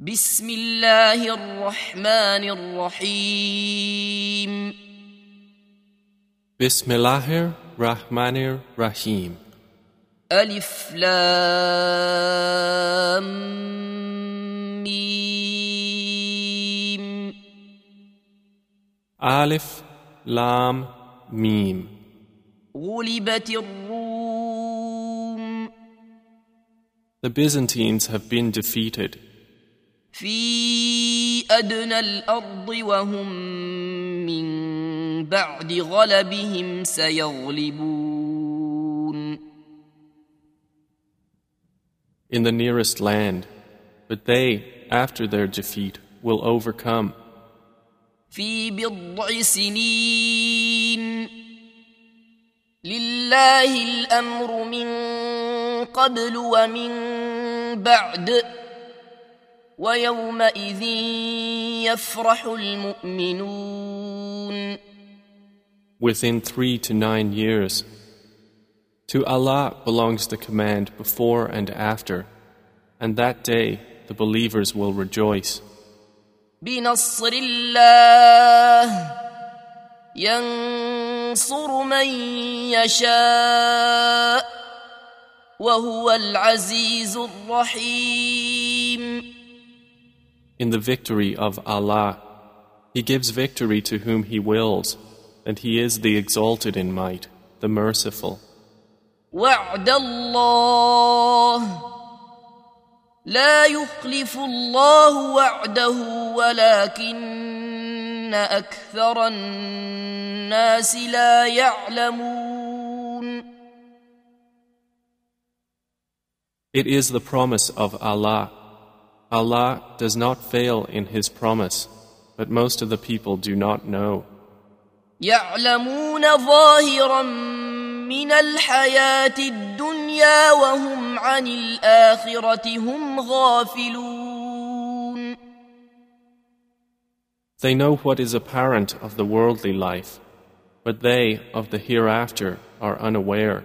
بسم الله الرحمن الرحيم Bismillahir Rahmanir Rahim. ألف لام ميم Alif Lam Mim. غلبت الروم The Byzantines have been defeated. في أدنى الأرض وهم من بعد غلبهم سيغلبون. In the nearest land, but they, after their defeat, will overcome. في بضع سنين. لله الأمر من قبل ومن بعد. ويومئذ يفرح المؤمنون Within three to nine years. To Allah belongs the command before and after, and that day the believers will rejoice. بنصر الله ينصر من يشاء وهو العزيز الرحيم In the victory of Allah, He gives victory to whom He wills, and He is the exalted in might, the merciful. وعد الله لا يخلف الله وعده ولكن اكثر الناس لا يعلمون It is the promise of Allah. Allah does not fail in His promise, but most of the people do not know. يعلمون ظاهرا من الحياة الدنيا وهم عن الآخرة هم غافلون They know what is apparent of the worldly life, but they of the hereafter are unaware.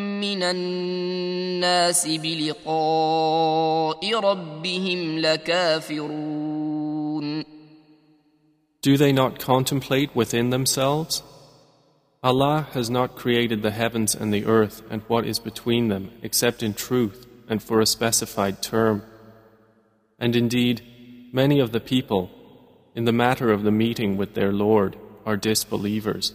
من الناس بلقاء ربهم لكافرون Do they not contemplate within themselves? Allah has not created the heavens and the earth and what is between them except in truth and for a specified term. And indeed, many of the people, in the matter of the meeting with their Lord, are disbelievers.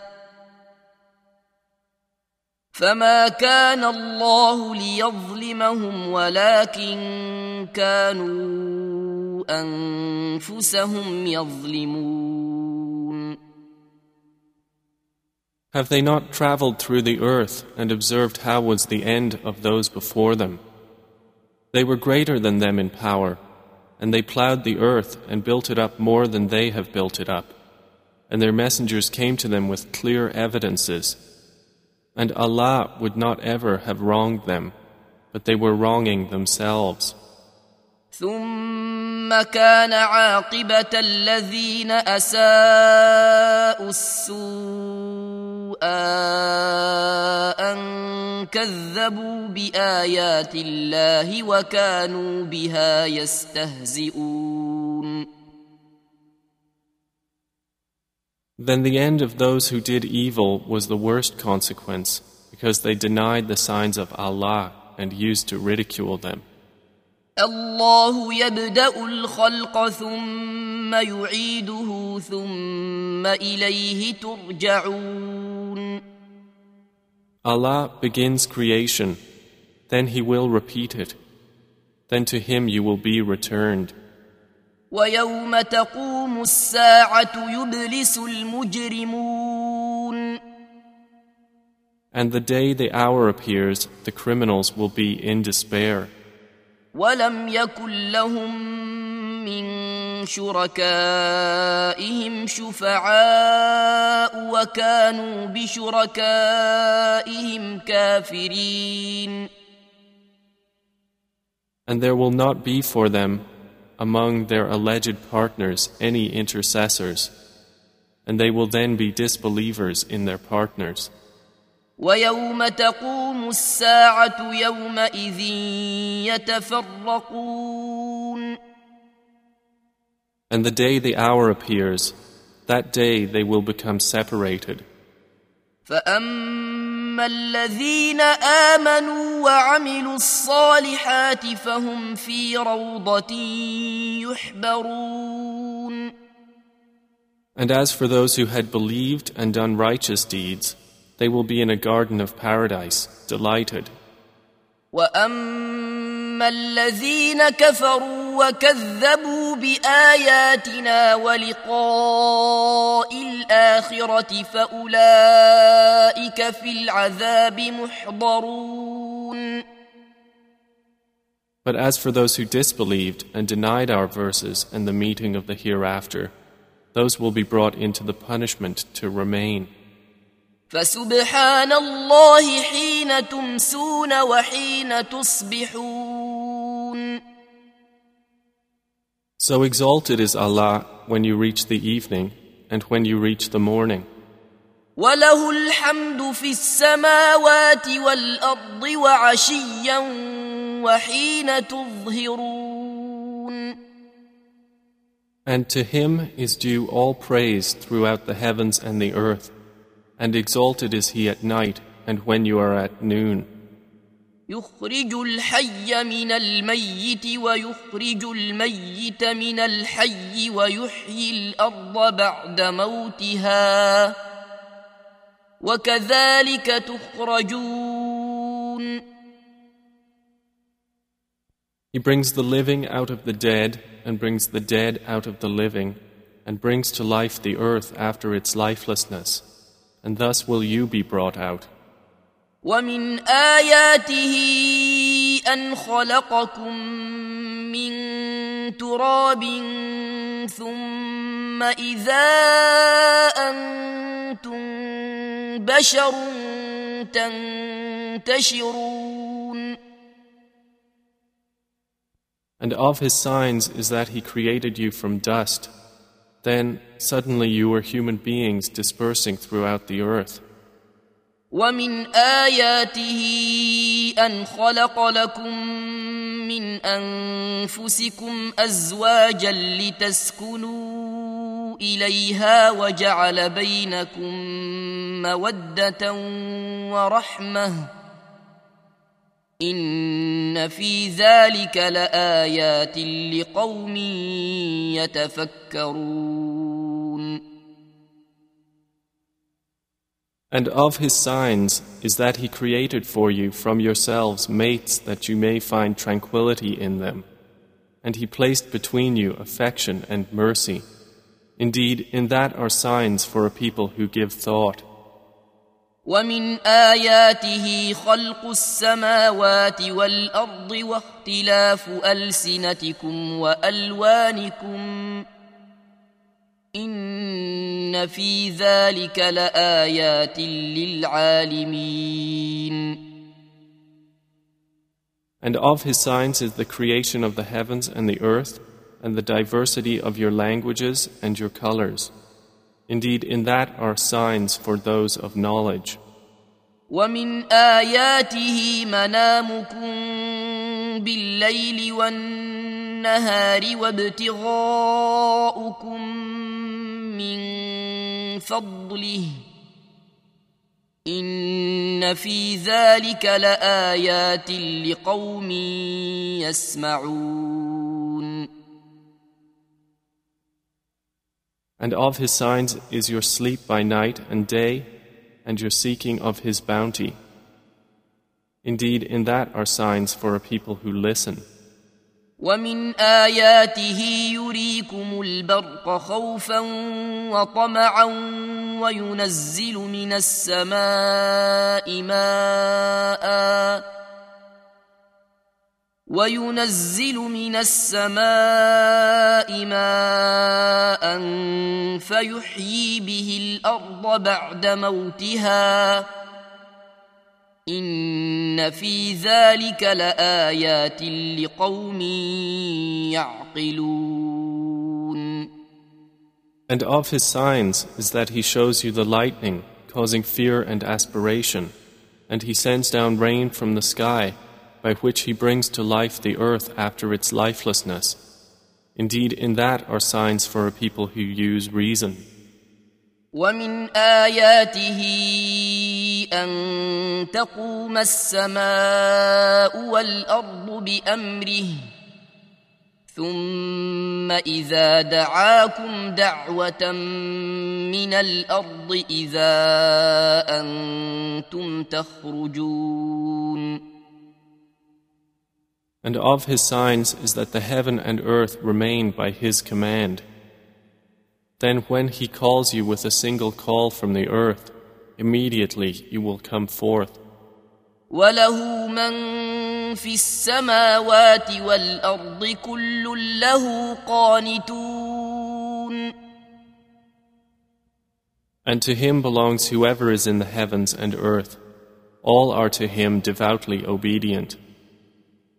فما كان الله ليظلمهم ولكن كانوا انفسهم يظلمون Have they not traveled through the earth and observed how was the end of those before them? They were greater than them in power, and they plowed the earth and built it up more than they have built it up. And their messengers came to them with clear evidences. And Allah would not ever have wronged them, but they were wronging themselves. ثم كان عاقبة الذين أساءوا السوء أن كذبوا بآيات الله وكانوا بها يستهزئون Then the end of those who did evil was the worst consequence, because they denied the signs of Allah and used to ridicule them. الله يبدا الخلق ثم يعيده ثم اليه ترجعون Allah begins creation, then He will repeat it. Then to Him you will be returned. ويوم تقوم الساعة يبلس المجرمون And the day the hour appears, the criminals will be in despair. ولم يكن لهم من شركائهم شفعاء وكانوا بشركائهم كافرين And there will not be for them among their alleged partners any intercessors, and they will then be disbelievers in their partners. ويوم تقوم الساعه يومئذ يتفرقون And the day the hour appears, that day they will become separated. فاما الذين امنوا وعملوا الصالحات فهم في روضه يحبرون And as for those who had believed and done righteous deeds, they will be in a garden of paradise, delighted. واما الذين كفروا وكذبوا باياتنا ولقاء الاخره فاولئك في العذاب محضرون But as for those who disbelieved and denied our verses and the meeting of the hereafter, those will be brought into the punishment to remain. فسبحان الله حين تمسون وحين تصبحون So exalted is Allah when you reach the evening and when you reach the morning. وله الحمد في السماوات والارض وعشيا وحين تظهرون And to Him is due all praise throughout the heavens and the earth, and exalted is He at night and when you are at noon. يخرج الحي من الميت ويخرج الميت من الحي ويحيي الارض بعد موتها وكذلك تخرجون He brings the living out of the dead and brings the dead out of the living and brings to life the earth after its lifelessness. And thus will you be brought out. ومن اياته ان خلقكم من تراب ثم اذا انتم بشر تنتشرون And of his signs is that he created you from dust. Then suddenly you were human beings dispersing throughout the earth. ومن اياته ان خلق لكم من انفسكم ازواجا لتسكنوا اليها وجعل بينكم موده ورحمه ان في ذلك لايات لقوم يتفكرون And of his signs is that he created for you from yourselves mates that you may find tranquility in them. And he placed between you affection and mercy. Indeed, in that are signs for a people who give thought. ومن اياته خلق السماوات والارض واختلاف السنتكم والوانكم ان في ذلك لايات للعالمين And of his signs is the creation of the heavens and the earth, and the diversity of your languages and your colors. Indeed, in that are signs for those of knowledge. ومن اياته منامكم بالليل والنهار وابتغاؤكم من فضله إن في ذلك لآيات لقوم يسمعون And of his signs is your sleep by night and day, and your seeking of his bounty. Indeed, in that are signs for a people who listen. ومن آياته يريكم البرق خوفا وطمعا وينزل من السماء ماء وينزل من السماء ماء فيحيي به الأرض بعد موتها إن في ذلك لآيات لقوم يعقلون And of his signs is that he shows you the lightning, causing fear and aspiration, and he sends down rain from the sky, by which he brings to life the earth after its lifelessness. Indeed, in that are signs for a people who use reason. ومن آياته أن تقوم السماء والأرض بأمره ثم إذا دعاكم دعوة من الأرض إذا أنتم تخرجون And of his signs is that the heaven and earth remain by his command. Then, when he calls you with a single call from the earth, immediately you will come forth. وله من في السماوات والأرض كل له قانتون And to him belongs whoever is in the heavens and earth. All are to him devoutly obedient.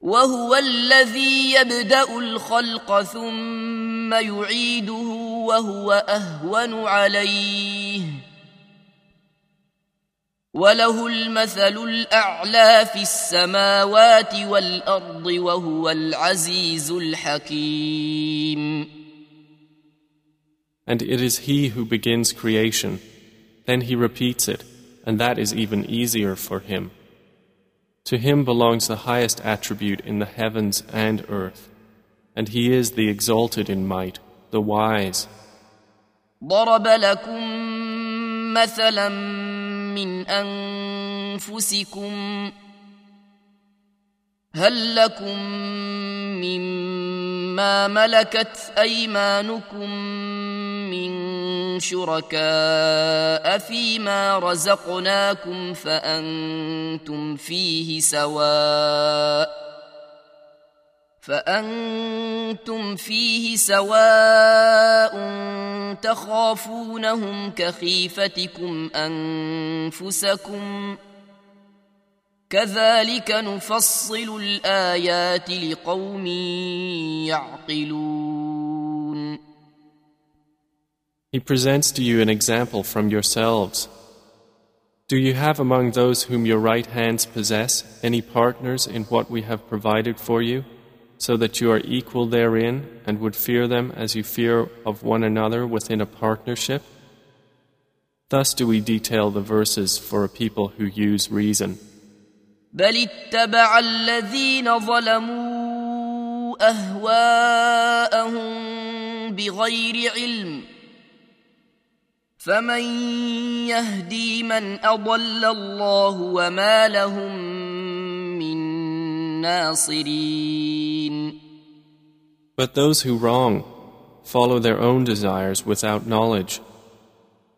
وهو الذي يبدأ الخلق ثم يعيده وهو أهون عليه وله المثل الأعلى في السماوات والأرض وهو العزيز الحكيم And it is he who begins creation. Then he repeats it, and that is even easier for him. To him belongs the highest attribute in the heavens and earth, And he is the exalted in might, the wise. ضرب لكم مثلا من أنفسكم هل لكم مما ملكت أيمانكم من شركاء فيما رزقناكم فأنتم فيه سواء فأنتم فيه سواء تخافونهم كخيفتكم أنفسكم كذلك نفصل الآيات لقوم يعقلون He presents to you an example from yourselves. Do you have among those whom your right hands possess any partners in what we have provided for you, so that you are equal therein and would fear them as you fear of one another within a partnership? Thus do we detail the verses for a people who use reason. بل اتبع الذين ظلموا أهواءهم بغير علم فمن يهدي من أضل الله وما لهم من ناصرين But those who wrong follow their own desires without knowledge.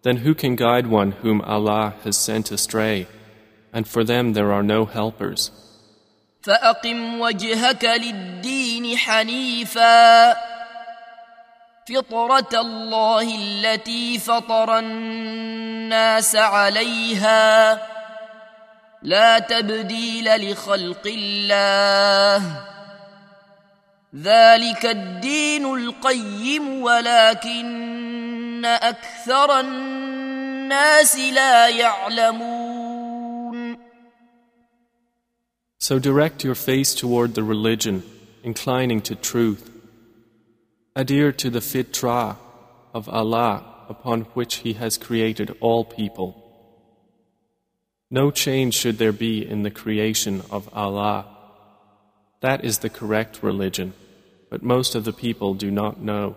Then who can guide one whom Allah has sent astray? And for them there are no helpers. فأقم وجهك للدين حنيفا فطرة الله التي فطر الناس عليها لا تبديل لخلق الله ذلك الدين القيم ولكن أكثر الناس لا يعلمون So direct your face toward the religion, inclining to truth. Adhere to the fitrah of Allah upon which He has created all people. No change should there be in the creation of Allah. That is the correct religion, but most of the people do not know.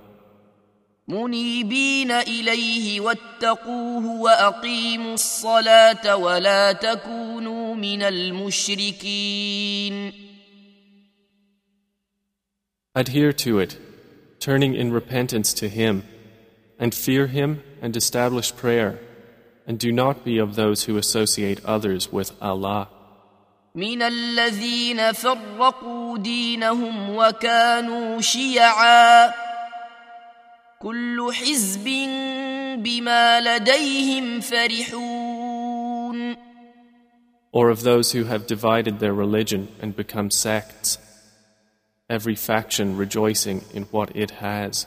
منيبين إليه واتقوه وأقيموا الصلاة ولا تكونوا من المشركين Adhere to it, turning in repentance to Him, and fear Him and establish prayer, and do not be of those who associate others with Allah. من الذين فرقوا دينهم وكانوا شيعا كل حزب بما لديهم فرحون Or of those who have divided their religion and become sects, every faction rejoicing in what it has.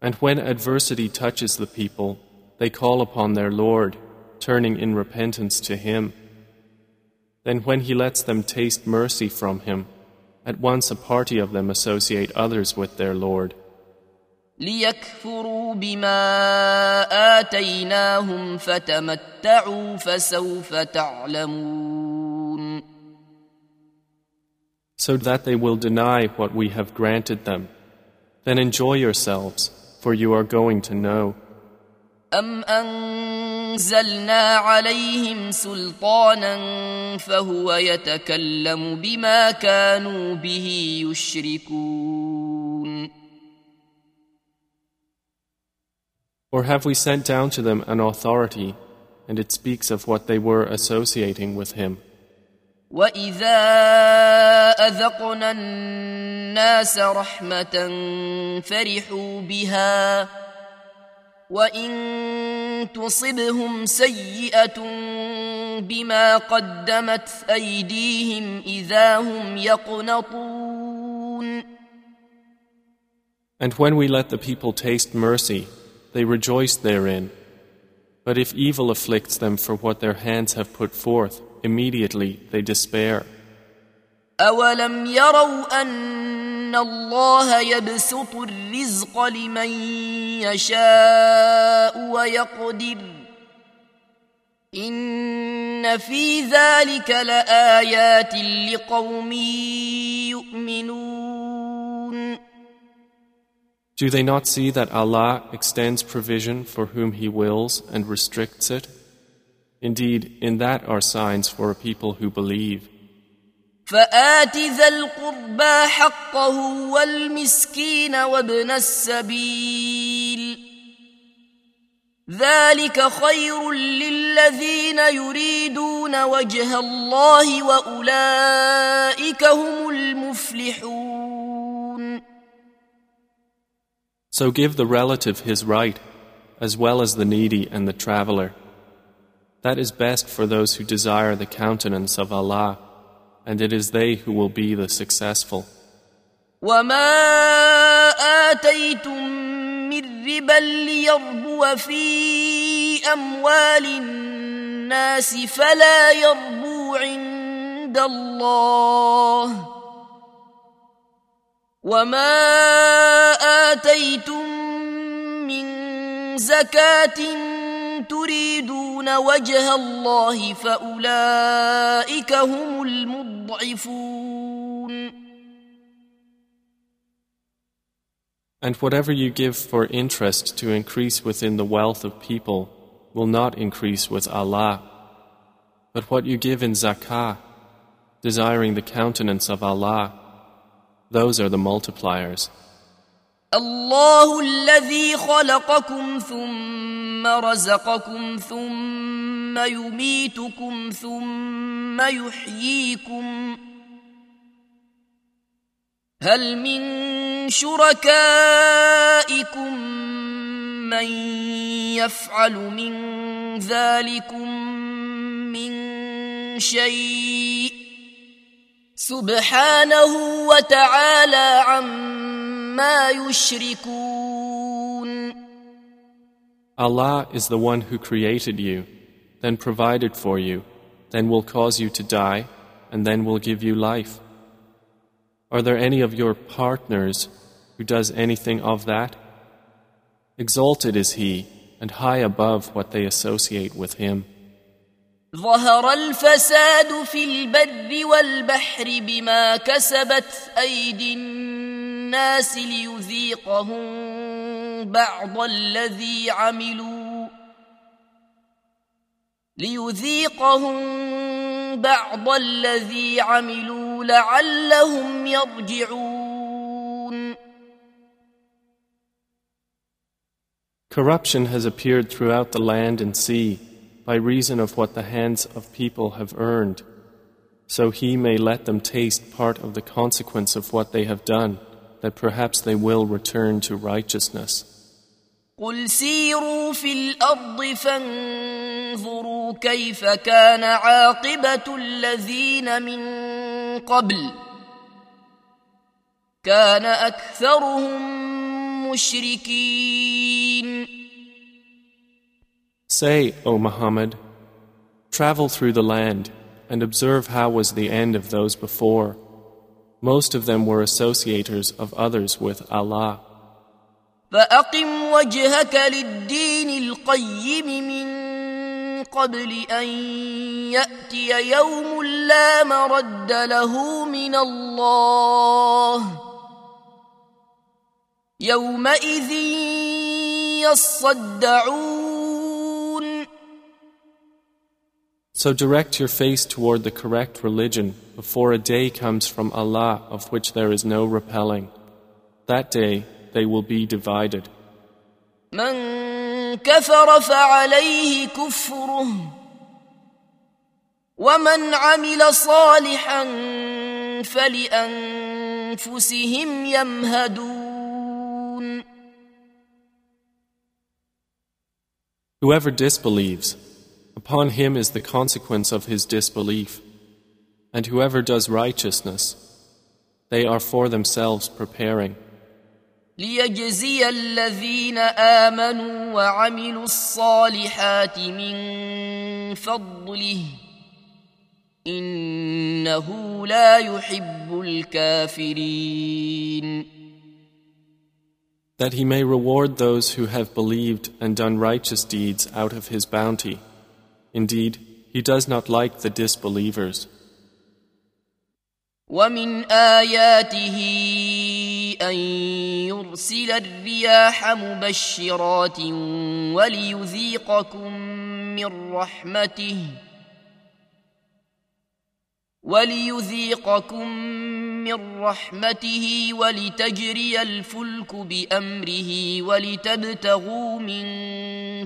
And when adversity touches the people, they call upon their Lord, turning in repentance to Him. Then, when He lets them taste mercy from Him, at once a party of them associate others with their Lord. ليكفروا بما آتيناهم فتمتعوا فسوف تعلمون So that they will deny what we have granted them. Then enjoy yourselves, for you are going to know. أم أنزلنا عليهم سلطانا فهو يتكلم بما كانوا به يشركون Or have we sent down to them an authority, and it speaks of what they were associating with Him? وإذا أذقنا الناس رحمة فرحوا بها وإن تصبهم سيئة بما قدمت أيديهم إذا هم يقنطون And when we let the people taste mercy, they rejoice therein. But if evil afflicts them for what their hands have put forth, immediately they despair. أولم يروا أن الله يبسط الرزق لمن يشاء ويقدر إن في ذلك لآيات لقوم يؤمنون Do they not see that Allah extends provision for whom He wills and restricts it? Indeed, in that are signs for a people who believe. فآت ذا القربى حقه والمسكين وابن السبيل ذلك خير للذين يريدون وجه الله وأولئك هم المفلحون So give the relative his right, as well as the needy and the traveler. That is best for those who desire the countenance of Allah, and it is they who will be the successful. وما آتيتم من ربا ليربو في أموال الناس فلا يربو عند الله وما آتيتم من زكاة تريدون وجه الله فأولئك هم المضعفون And whatever you give for interest to increase within the wealth of people will not increase with Allah. But what you give in zakah, desiring the countenance of Allah, those are the multipliers. الله الذي خلقكم ثم رزقكم ثم يميتكم ثم يحييكم هل من شركائكم من يفعل من ذلكم من شيء سبحانه وتعالى عما يشركون Allah is the one who created you, then provided for you, then will cause you to die, and then will give you life. Are there any of your partners who does anything of that? Exalted is He, and high above what they associate with Him. ظهر الفساد في البر والبحر بما كسبت أيدي الناس ليذيقهم بعض الذي عملوا. ليذيقهم بعض الذي عملوا لعلهم يرجعون. Corruption has appeared throughout the land and sea. by reason of what the hands of people have earned, so he may let them taste part of the consequence of what they have done, that perhaps they will return to righteousness. قل سيروا في الأرض فانظروا كيف كان عاقبة الذين من قبل كان أكثرهم مشركين Say, O Muhammad, travel through the land and observe how was the end of those before. Most of them were associators of others with Allah. فأقم وجهك للدين القيم من قبل أن يأتي يوم لا مرد له من الله يومئذ يصدعون So direct your face toward the correct religion before a day comes from Allah of which there is no repelling. That day they will be divided. من كفر فعليه كفره ومن عمل صالحا فلأنفسهم يمهدون Whoever disbelieves, upon him is the consequence of his disbelief. And whoever does righteousness, they are for themselves preparing. ليجزي الذين آمنوا وعملوا الصالحات من فضله إنه لا يحب الكافرين that he may reward those who have believed and done righteous deeds out of his bounty. Indeed, he does not like the disbelievers. ومن آياته أن يرسل الرياح مبشرات وليذيقكم من رحمته وليذيقكم من رحمته ولتجري الفلك بأمره ولتبتغوا من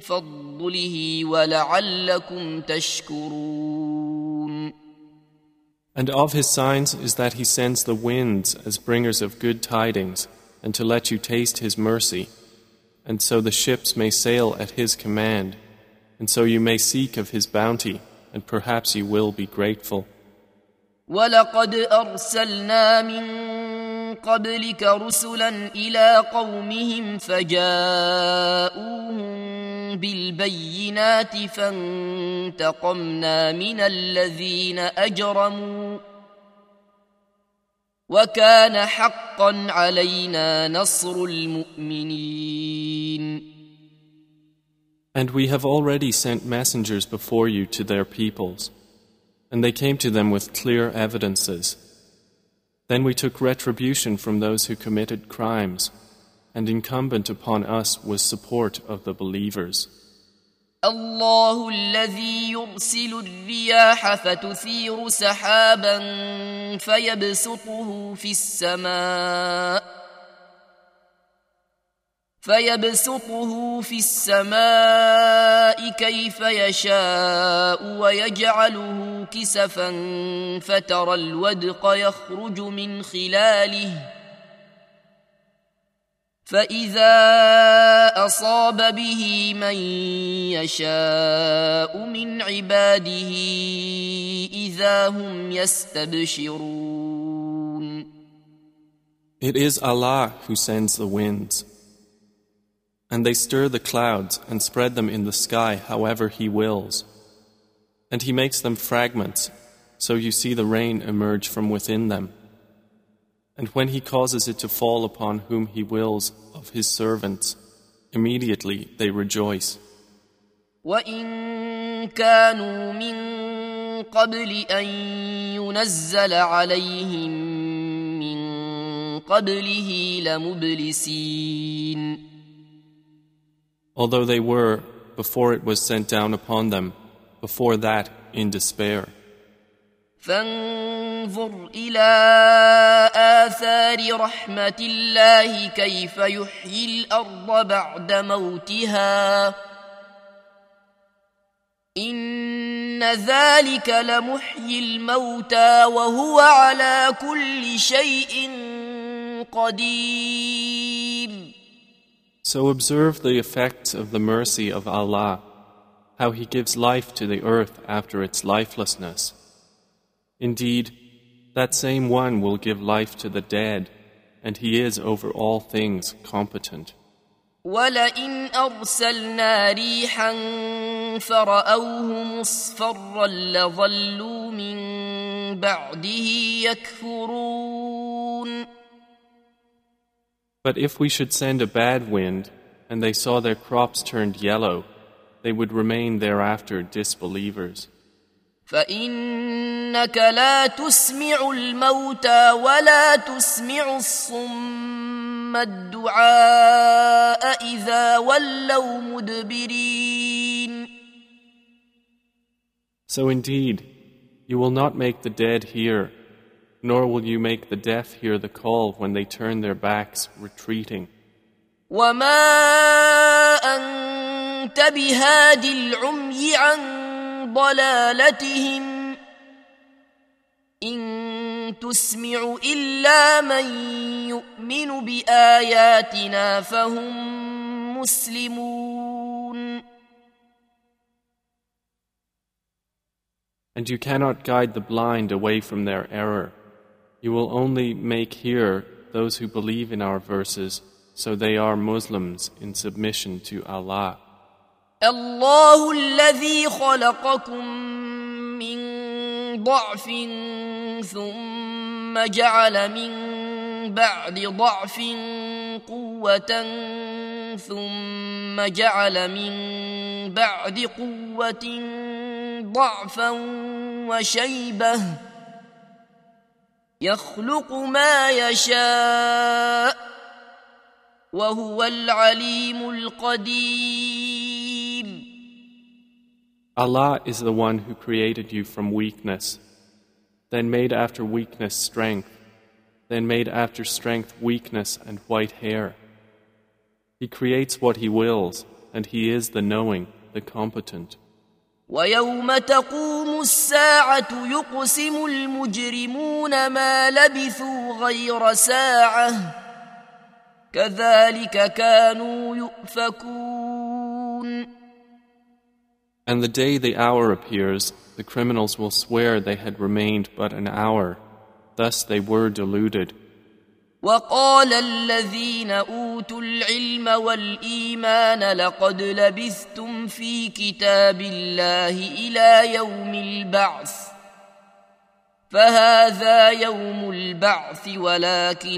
فضله ولعلكم تشكرون And of his signs is that he sends the winds as bringers of good tidings, and to let you taste his mercy, and so the ships may sail at his command, and so you may seek of his bounty, and perhaps you will be grateful. ولقد أرسلنا من قبلك رسلا إلى قومهم فجاءوهم بالبينات فانتقمنا من الذين أجرموا وكان حقا علينا نصر المؤمنين. And we have already sent messengers before you to their peoples, and they came to them with clear evidences. Then we took retribution from those who committed crimes, and incumbent upon us was support of the believers. الله الذي يرسل الرياح فتثير سحابا فيبسطه في السماء فيبسطه في السماء كيف يشاء ويجعله كسفا فترى الودق يخرج من خلاله فإذا أصاب به من يشاء من عباده إذا هم يستبشرون It is Allah who sends the winds. And they stir the clouds and spread them in the sky however He wills. And He makes them fragments, so you see the rain emerge from within them. And when He causes it to fall upon whom He wills of His servants, immediately they rejoice. وإن كانوا من قبل أن ينزل عليهم من قبله لمبلسين Although they were, before it was sent down upon them, before that in despair. فانظر الى اثار رحمه الله كيف يحيي الارض بعد موتها ان ذلك لمحيي الموتى وهو على كل شيء قدير So observe the effects of the mercy of Allah, how He gives life to the earth after its lifelessness. Indeed, that same one will give life to the dead, and he is over all things competent. ولئن أرسلنا ريحا فرأوه مصفرا لظلوا من بعده يكفرون But if we should send a bad wind, and they saw their crops turned yellow, they would remain thereafter disbelievers. فإنك لا تسمع الموتى ولا تسمع الصم الدعاء إذا ولوا مدبرين So indeed, you will not make the dead hear, nor will you make the deaf hear the call when they turn their backs retreating. وما أنت بهاد العمي عن ضلالتهم إن تسمع إلا من يؤمن بآياتنا فهم مسلمون And you cannot guide the blind away from their error. You will only make hear those who believe in our verses, so they are Muslims in submission to Allah. الله الذي خلقكم من ضعف ثم جعل من بعد ضعف قوة ثم جعل من بعد قوة ضعفا وشيبه يخلق ما يشاء وهو العليم القدير Allah is the one who created you from weakness, then made after weakness strength, then made after strength weakness and white hair. He creates what He wills, and He is the knowing, the competent. ويوم تقوم الساعة يقسم المجرمون ما لبثوا غير ساعة كذلك كانوا يؤفكون And the day the hour appears, the criminals will swear they had remained but an hour. Thus they were deluded. وقال الذين أوتوا العلم والإيمان لقد لبثتم في كتاب الله إلى يوم البعث فهذا يوم البعث ولكنكم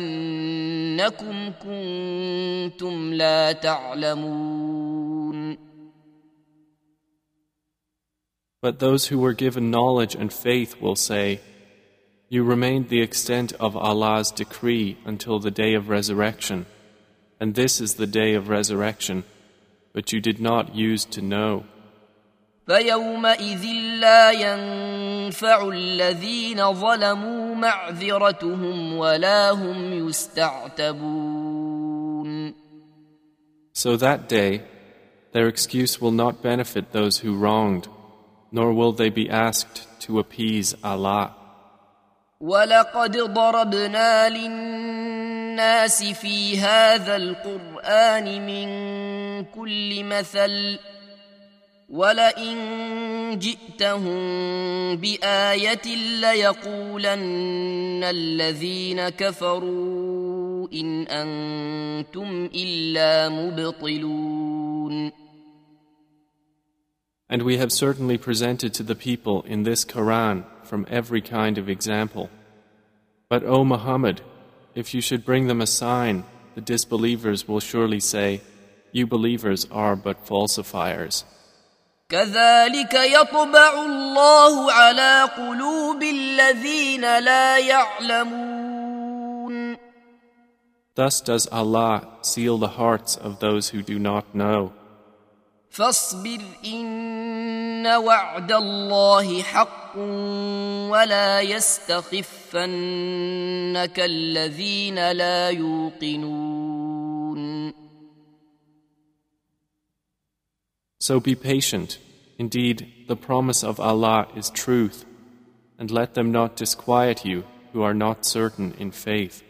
كنتم لا تعلمون. But those who were given knowledge and faith will say, You remained the extent of Allah's decree until the day of resurrection, and this is the day of resurrection, but you did not use to know. فيومئذ لا ينفع الذين ظلموا معذرتهم ولا هم يستعتبون So that day, their excuse will not benefit those who wronged, nor will they be asked to appease Allah. ولقد ضربنا للناس في هذا القرآن من كل مثل ولئن جئتهم بآية ليقولن الذين كفروا إن أنتم إلا مبطلون And we have certainly presented to the people in this Quran from every kind of example. But, O Muhammad, if you should bring them a sign, the disbelievers will surely say, You believers are but falsifiers. كذلك يطبع الله على قلوب الذين لا يعلمون Thus does Allah seal the hearts of those who do not know. فاصبر إن وعد الله حق ولا يستخفنك الذين لا يوقنون So be patient. Indeed, the promise of Allah is truth, and let them not disquiet you who are not certain in faith.